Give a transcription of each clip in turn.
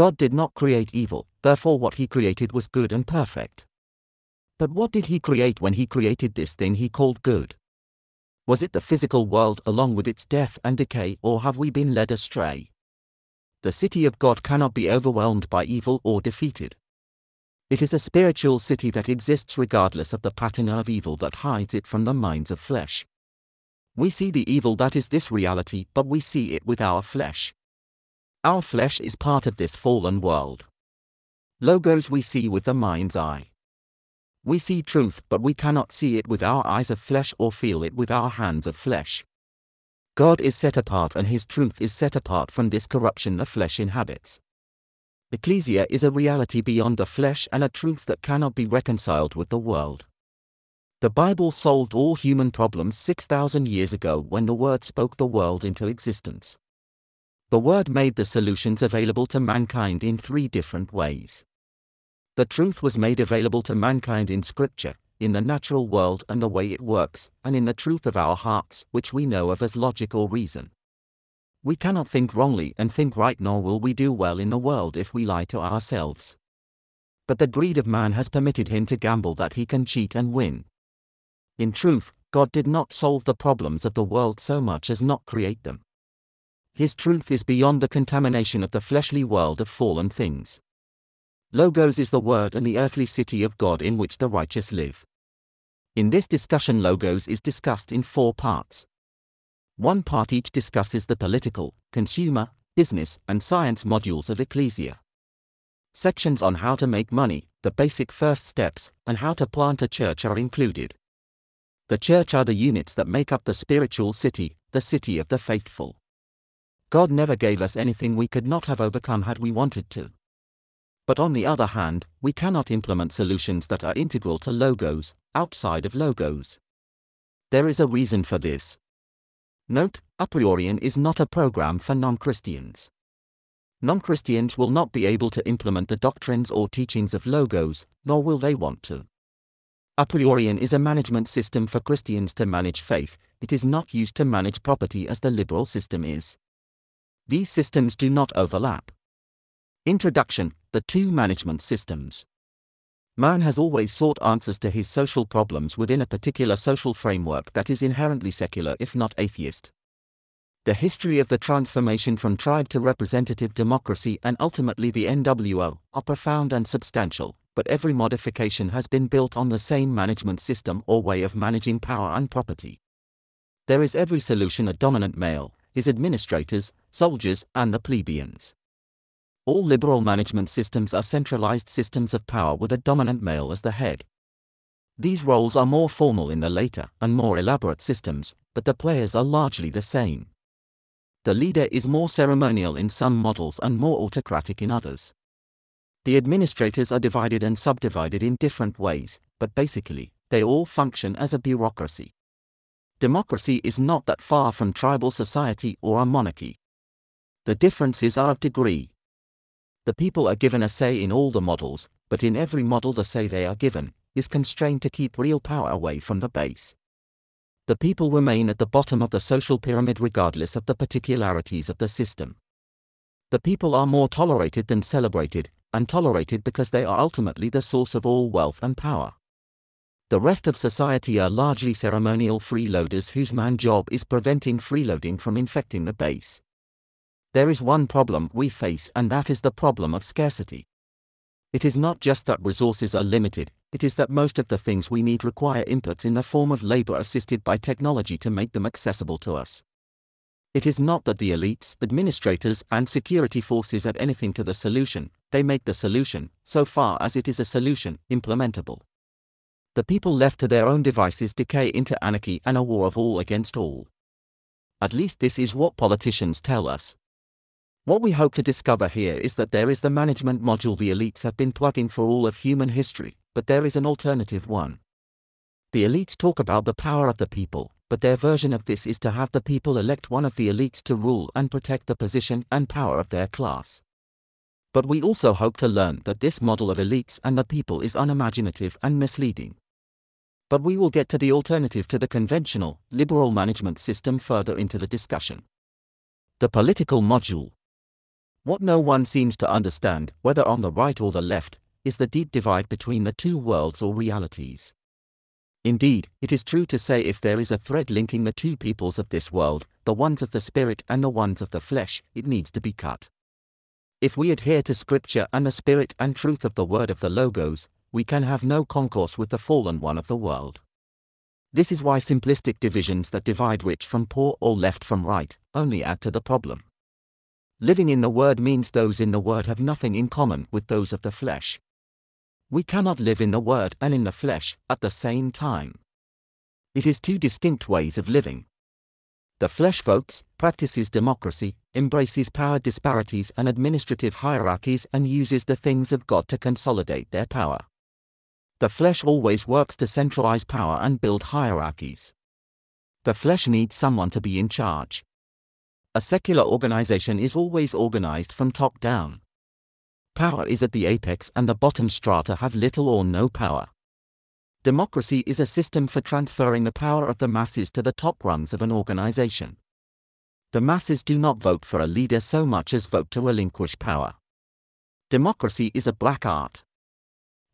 God did not create evil, therefore what he created was good and perfect. But what did he create when he created this thing he called good? Was it the physical world along with its death and decay, or have we been led astray? The city of God cannot be overwhelmed by evil or defeated. It is a spiritual city that exists regardless of the pattern of evil that hides it from the minds of flesh. We see the evil that is this reality, but we see it with our flesh. Our flesh is part of this fallen world. Logos we see with the mind's eye. We see truth, but we cannot see it with our eyes of flesh or feel it with our hands of flesh. God is set apart and his truth is set apart from this corruption the flesh inhabits. Ecclesia is a reality beyond the flesh and a truth that cannot be reconciled with the world. The Bible solved all human problems 6,000 years ago when the Word spoke the world into existence. The Word made the solutions available to mankind in three different ways. The truth was made available to mankind in Scripture, in the natural world and the way it works, and in the truth of our hearts, which we know of as logic or reason. We cannot think wrongly and think right, nor will we do well in the world if we lie to ourselves. But the greed of man has permitted him to gamble that he can cheat and win. In truth, God did not solve the problems of the world so much as not create them. His truth is beyond the contamination of the fleshly world of fallen things. Logos is the word and the earthly city of God in which the righteous live. In this discussion, Logos is discussed in four parts. One part each discusses the political, consumer, business, and science modules of Ecclesia. Sections on how to make money, the basic first steps, and how to plant a church are included. The church are the units that make up the spiritual city, the city of the faithful. God never gave us anything we could not have overcome had we wanted to. But on the other hand, we cannot implement solutions that are integral to logos, outside of logos. There is a reason for this. Note, Apriorian is not a program for non-Christians. Non-Christians will not be able to implement the doctrines or teachings of Logos, nor will they want to. Apriorian is a management system for Christians to manage faith, it is not used to manage property as the liberal system is. These systems do not overlap. Introduction The two management systems. Man has always sought answers to his social problems within a particular social framework that is inherently secular if not atheist. The history of the transformation from tribe to representative democracy and ultimately the NWO are profound and substantial, but every modification has been built on the same management system or way of managing power and property. There is every solution a dominant male, his administrators, soldiers, and the plebeians. All liberal management systems are centralized systems of power with a dominant male as the head. These roles are more formal in the later and more elaborate systems, but the players are largely the same. The leader is more ceremonial in some models and more autocratic in others. The administrators are divided and subdivided in different ways, but basically, they all function as a bureaucracy. Democracy is not that far from tribal society or a monarchy. The differences are of degree, the people are given a say in all the models, but in every model the say they are given is constrained to keep real power away from the base. The people remain at the bottom of the social pyramid regardless of the particularities of the system. The people are more tolerated than celebrated, and tolerated because they are ultimately the source of all wealth and power. The rest of society are largely ceremonial freeloaders whose main job is preventing freeloading from infecting the base. There is one problem we face and that is the problem of scarcity. It is not just that resources are limited, it is that most of the things we need require inputs in the form of labor assisted by technology to make them accessible to us. It is not that the elites, administrators, and security forces add anything to the solution, they make the solution, so far as it is a solution, implementable. The people left to their own devices decay into anarchy and a war of all against all. At least this is what politicians tell us. What we hope to discover here is that there is the management module the elites have been plugging for all of human history, but there is an alternative one. The elites talk about the power of the people, but their version of this is to have the people elect one of the elites to rule and protect the position and power of their class. But we also hope to learn that this model of elites and the people is unimaginative and misleading. But we will get to the alternative to the conventional, liberal management system further into the discussion. The political module What no one seems to understand, whether on the right or the left, is the deep divide between the two worlds or realities. Indeed, it is true to say if there is a thread linking the two peoples of this world, the ones of the spirit and the ones of the flesh, it needs to be cut. If we adhere to scripture and the spirit and truth of the word of the Logos, we can have no concourse with the fallen one of the world. This is why simplistic divisions that divide rich from poor or left from right only add to the problem. Living in the Word means those in the Word have nothing in common with those of the flesh. We cannot live in the Word and in the flesh at the same time. It is two distinct ways of living. The flesh folks practices democracy, embraces power disparities and administrative hierarchies and uses the things of God to consolidate their power. The flesh always works to centralize power and build hierarchies. The flesh needs someone to be in charge. A secular organization is always organized from top down. Power is at the apex and the bottom strata have little or no power. Democracy is a system for transferring the power of the masses to the top rungs of an organization. The masses do not vote for a leader so much as vote to relinquish power. Democracy is a black art.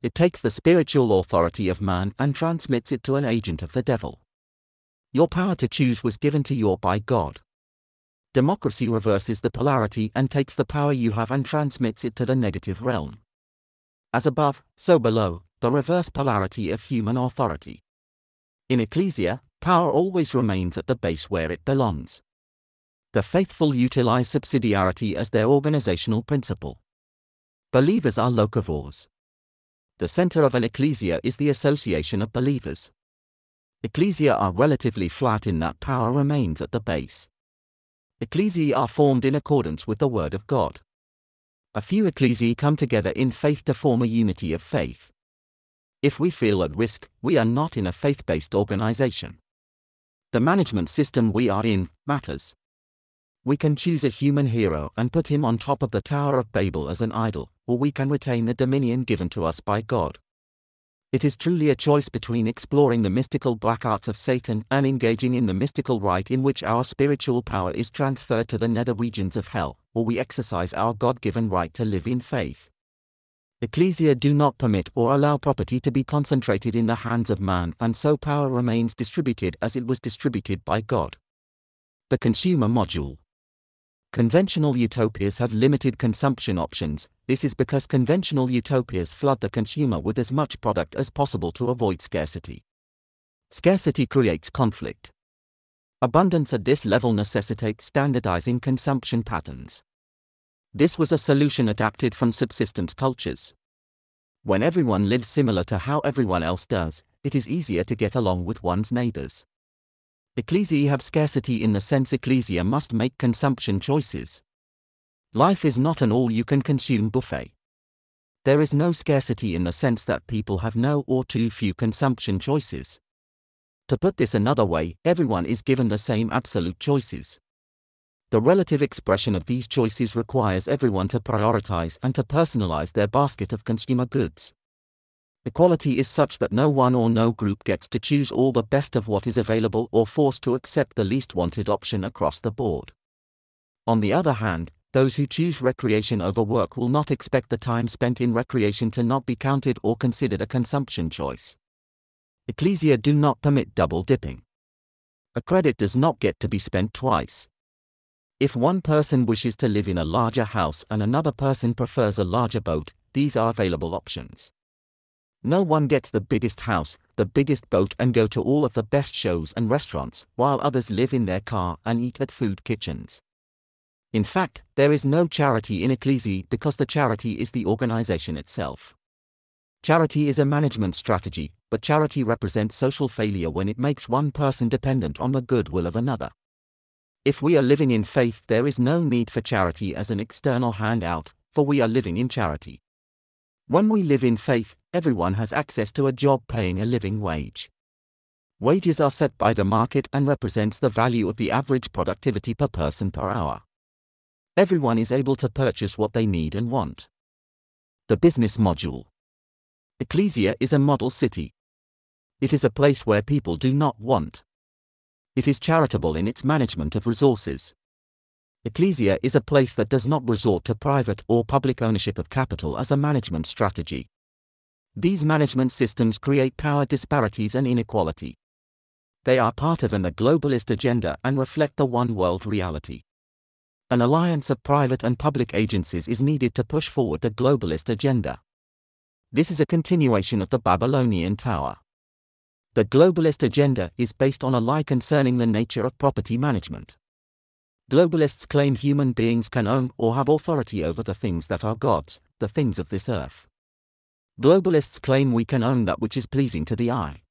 It takes the spiritual authority of man and transmits it to an agent of the devil. Your power to choose was given to you by God. Democracy reverses the polarity and takes the power you have and transmits it to the negative realm. As above, so below, the reverse polarity of human authority. In ecclesia, power always remains at the base where it belongs. The faithful utilize subsidiarity as their organizational principle. Believers are locavores. The center of an ecclesia is the association of believers. Ecclesia are relatively flat in that power remains at the base. Ecclesiae are formed in accordance with the Word of God. A few ecclesiae come together in faith to form a unity of faith. If we feel at risk, we are not in a faith based organization. The management system we are in matters. We can choose a human hero and put him on top of the Tower of Babel as an idol, or we can retain the dominion given to us by God. It is truly a choice between exploring the mystical black arts of Satan and engaging in the mystical rite in which our spiritual power is transferred to the nether regions of hell, or we exercise our God given right to live in faith. Ecclesia do not permit or allow property to be concentrated in the hands of man, and so power remains distributed as it was distributed by God. The consumer module. Conventional utopias have limited consumption options, this is because conventional utopias flood the consumer with as much product as possible to avoid scarcity. Scarcity creates conflict. Abundance at this level necessitates standardizing consumption patterns. This was a solution adapted from subsistence cultures. When everyone lives similar to how everyone else does, it is easier to get along with one's neighbors. Ecclesia have scarcity in the sense ecclesia must make consumption choices. Life is not an all you can consume buffet. There is no scarcity in the sense that people have no or too few consumption choices. To put this another way, everyone is given the same absolute choices. The relative expression of these choices requires everyone to prioritize and to personalize their basket of consumer goods. Equality is such that no one or no group gets to choose all the best of what is available or forced to accept the least wanted option across the board. On the other hand, those who choose recreation over work will not expect the time spent in recreation to not be counted or considered a consumption choice. Ecclesia do not permit double dipping. A credit does not get to be spent twice. If one person wishes to live in a larger house and another person prefers a larger boat, these are available options. No one gets the biggest house, the biggest boat and go to all of the best shows and restaurants, while others live in their car and eat at food kitchens. In fact, there is no charity in ecclesia because the charity is the organization itself. Charity is a management strategy, but charity represents social failure when it makes one person dependent on the goodwill of another. If we are living in faith, there is no need for charity as an external handout, for we are living in charity. When we live in faith, everyone has access to a job paying a living wage. Wages are set by the market and represents the value of the average productivity per person per hour. Everyone is able to purchase what they need and want. The Business Module Ecclesia is a model city. It is a place where people do not want. It is charitable in its management of resources. Ecclesia is a place that does not resort to private or public ownership of capital as a management strategy. These management systems create power disparities and inequality. They are part of an globalist agenda and reflect the one world reality. An alliance of private and public agencies is needed to push forward the globalist agenda. This is a continuation of the Babylonian Tower. The globalist agenda is based on a lie concerning the nature of property management. Globalists claim human beings can own or have authority over the things that are God's, the things of this earth. Globalists claim we can own that which is pleasing to the eye.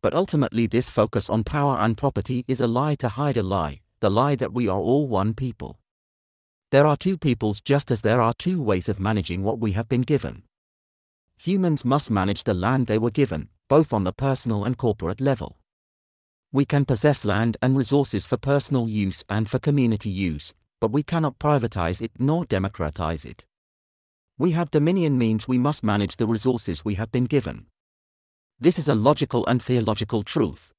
But ultimately, this focus on power and property is a lie to hide a lie, the lie that we are all one people. There are two peoples just as there are two ways of managing what we have been given. Humans must manage the land they were given, both on the personal and corporate level. We can possess land and resources for personal use and for community use, but we cannot privatize it nor democratize it. We have dominion means we must manage the resources we have been given. This is a logical and theological truth.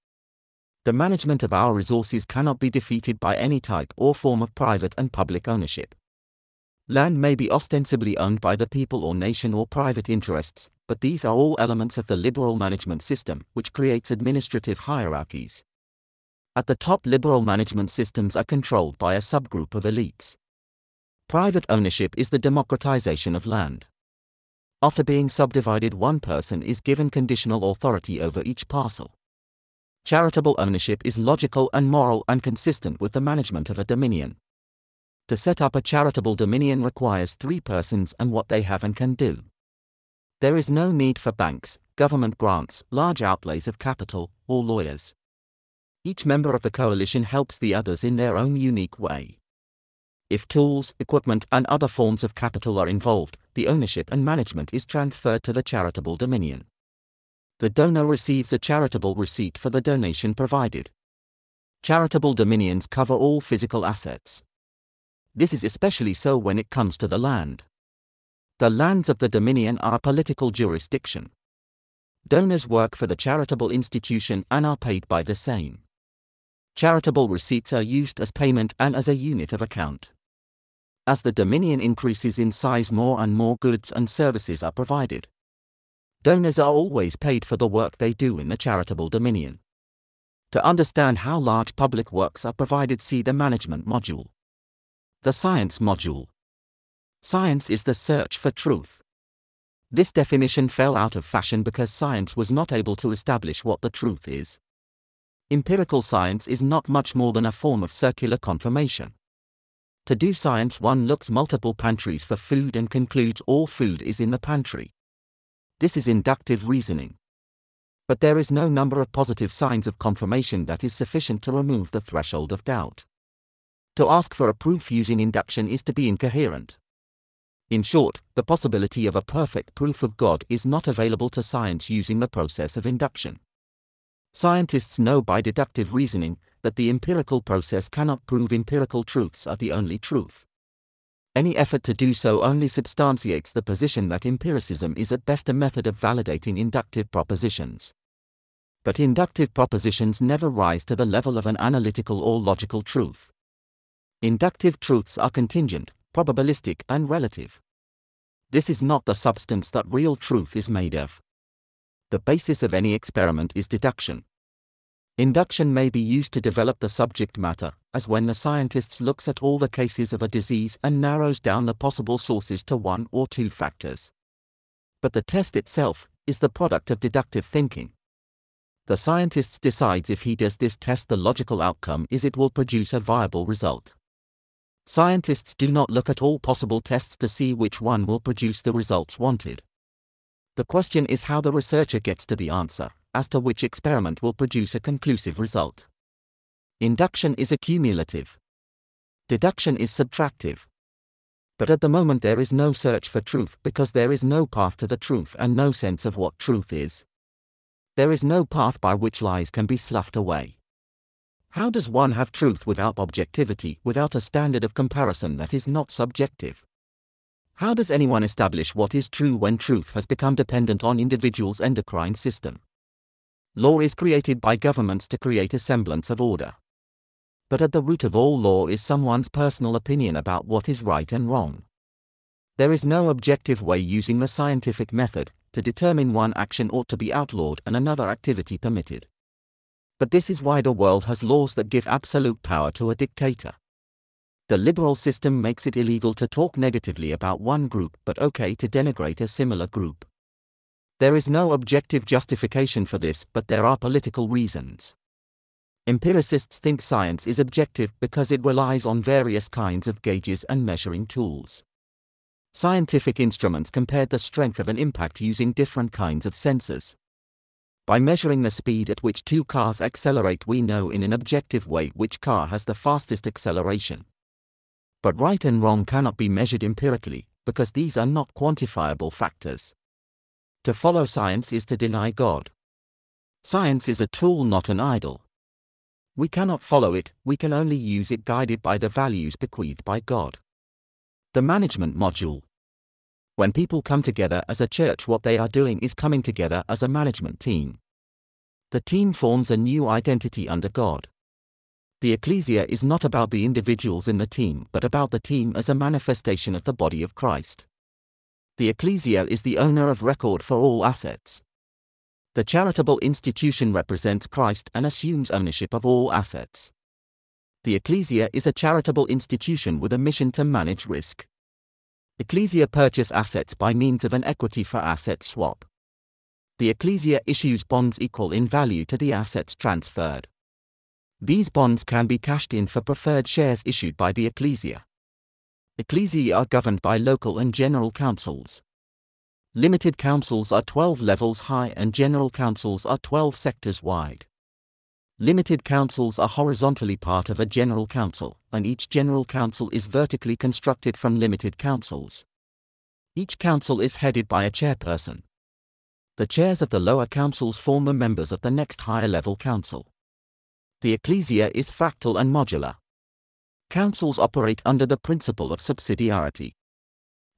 The management of our resources cannot be defeated by any type or form of private and public ownership. Land may be ostensibly owned by the people or nation or private interests, but these are all elements of the liberal management system, which creates administrative hierarchies. At the top, liberal management systems are controlled by a subgroup of elites. Private ownership is the democratization of land. After being subdivided, one person is given conditional authority over each parcel. Charitable ownership is logical and moral and consistent with the management of a dominion. To set up a charitable dominion requires three persons and what they have and can do. There is no need for banks, government grants, large outlays of capital, or lawyers. Each member of the coalition helps the others in their own unique way. If tools, equipment, and other forms of capital are involved, the ownership and management is transferred to the charitable dominion. The donor receives a charitable receipt for the donation provided. Charitable dominions cover all physical assets. This is especially so when it comes to the land. The lands of the Dominion are a political jurisdiction. Donors work for the charitable institution and are paid by the same. Charitable receipts are used as payment and as a unit of account. As the Dominion increases in size, more and more goods and services are provided. Donors are always paid for the work they do in the charitable Dominion. To understand how large public works are provided, see the Management module. The Science module. Science is the search for truth. This definition fell out of fashion because science was not able to establish what the truth is. Empirical science is not much more than a form of circular confirmation. To do science, one looks multiple pantries for food and concludes all food is in the pantry. This is inductive reasoning. But there is no number of positive signs of confirmation that is sufficient to remove the threshold of doubt. To ask for a proof using induction is to be incoherent. In short, the possibility of a perfect proof of God is not available to science using the process of induction. Scientists know by deductive reasoning that the empirical process cannot prove empirical truths are the only truth. Any effort to do so only substantiates the position that empiricism is at best a method of validating inductive propositions. But inductive propositions never rise to the level of an analytical or logical truth. Inductive truths are contingent, probabilistic, and relative. This is not the substance that real truth is made of. The basis of any experiment is deduction. Induction may be used to develop the subject matter, as when the scientist looks at all the cases of a disease and narrows down the possible sources to one or two factors. But the test itself is the product of deductive thinking. The scientist decides if he does this test the logical outcome is it will produce a viable result. Scientists do not look at all possible tests to see which one will produce the results wanted. The question is how the researcher gets to the answer, as to which experiment will produce a conclusive result. Induction is accumulative. Deduction is subtractive. But at the moment there is no search for truth because there is no path to the truth and no sense of what truth is. There is no path by which lies can be sloughed away. How does one have truth without objectivity, without a standard of comparison that is not subjective? How does anyone establish what is true when truth has become dependent on individuals' endocrine system? Law is created by governments to create a semblance of order. But at the root of all law is someone's personal opinion about what is right and wrong. There is no objective way using the scientific method to determine one action ought to be outlawed and another activity permitted. But this is why the world has laws that give absolute power to a dictator. The liberal system makes it illegal to talk negatively about one group but okay to denigrate a similar group. There is no objective justification for this, but there are political reasons. Empiricists think science is objective because it relies on various kinds of gauges and measuring tools. Scientific instruments compared the strength of an impact using different kinds of sensors. By measuring the speed at which two cars accelerate, we know in an objective way which car has the fastest acceleration. But right and wrong cannot be measured empirically, because these are not quantifiable factors. To follow science is to deny God. Science is a tool, not an idol. We cannot follow it, we can only use it guided by the values bequeathed by God. The management module. When people come together as a church, what they are doing is coming together as a management team. The team forms a new identity under God. The ecclesia is not about the individuals in the team, but about the team as a manifestation of the body of Christ. The ecclesia is the owner of record for all assets. The charitable institution represents Christ and assumes ownership of all assets. The Ecclesia is a charitable institution with a mission to manage risk. Ecclesia purchase assets by means of an equity for asset swap. The Ecclesia issues bonds equal in value to the assets transferred. These bonds can be cashed in for preferred shares issued by the Ecclesia. Ecclesia are governed by local and general councils. Limited councils are 12 levels high and general councils are 12 sectors wide. Limited councils are horizontally part of a general council, and each general council is vertically constructed from limited councils. Each council is headed by a chairperson. The chairs of the lower councils form the members of the next higher level council. The ecclesia is fractal and modular. Councils operate under the principle of subsidiarity.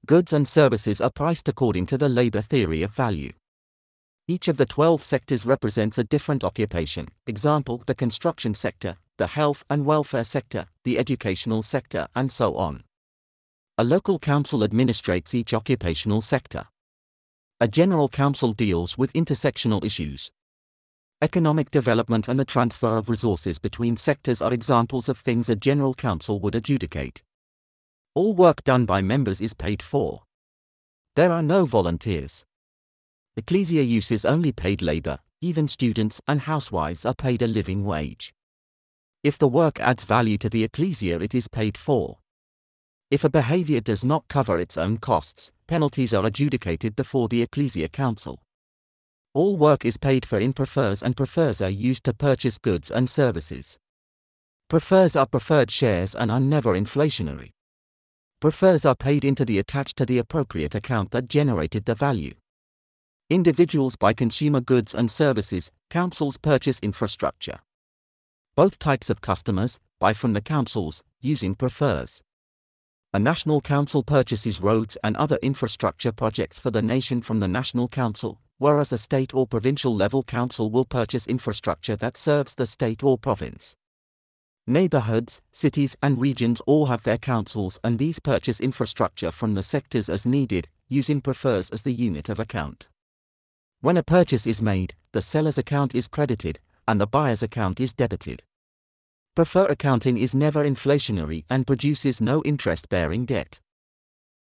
Goods and services are priced according to the labor theory of value. Each of the 12 sectors represents a different occupation, example the construction sector, the health and welfare sector, the educational sector and so on. A local council administrates each occupational sector. A general council deals with intersectional issues. Economic development and the transfer of resources between sectors are examples of things a general council would adjudicate. All work done by members is paid for. There are no volunteers. Ecclesia uses only paid labor, even students and housewives are paid a living wage. If the work adds value to the ecclesia, it is paid for. If a behavior does not cover its own costs, penalties are adjudicated before the ecclesia council. All work is paid for in prefers and prefers are used to purchase goods and services. Prefers are preferred shares and are never inflationary. Prefers are paid into the attached to the appropriate account that generated the value. Individuals buy consumer goods and services, councils purchase infrastructure. Both types of customers buy from the councils, using prefers. A national council purchases roads and other infrastructure projects for the nation from the national council, whereas a state or provincial level council will purchase infrastructure that serves the state or province. Neighborhoods, cities, and regions all have their councils, and these purchase infrastructure from the sectors as needed, using prefers as the unit of account. When a purchase is made, the seller's account is credited, and the buyer's account is debited. Prefer accounting is never inflationary and produces no interest bearing debt.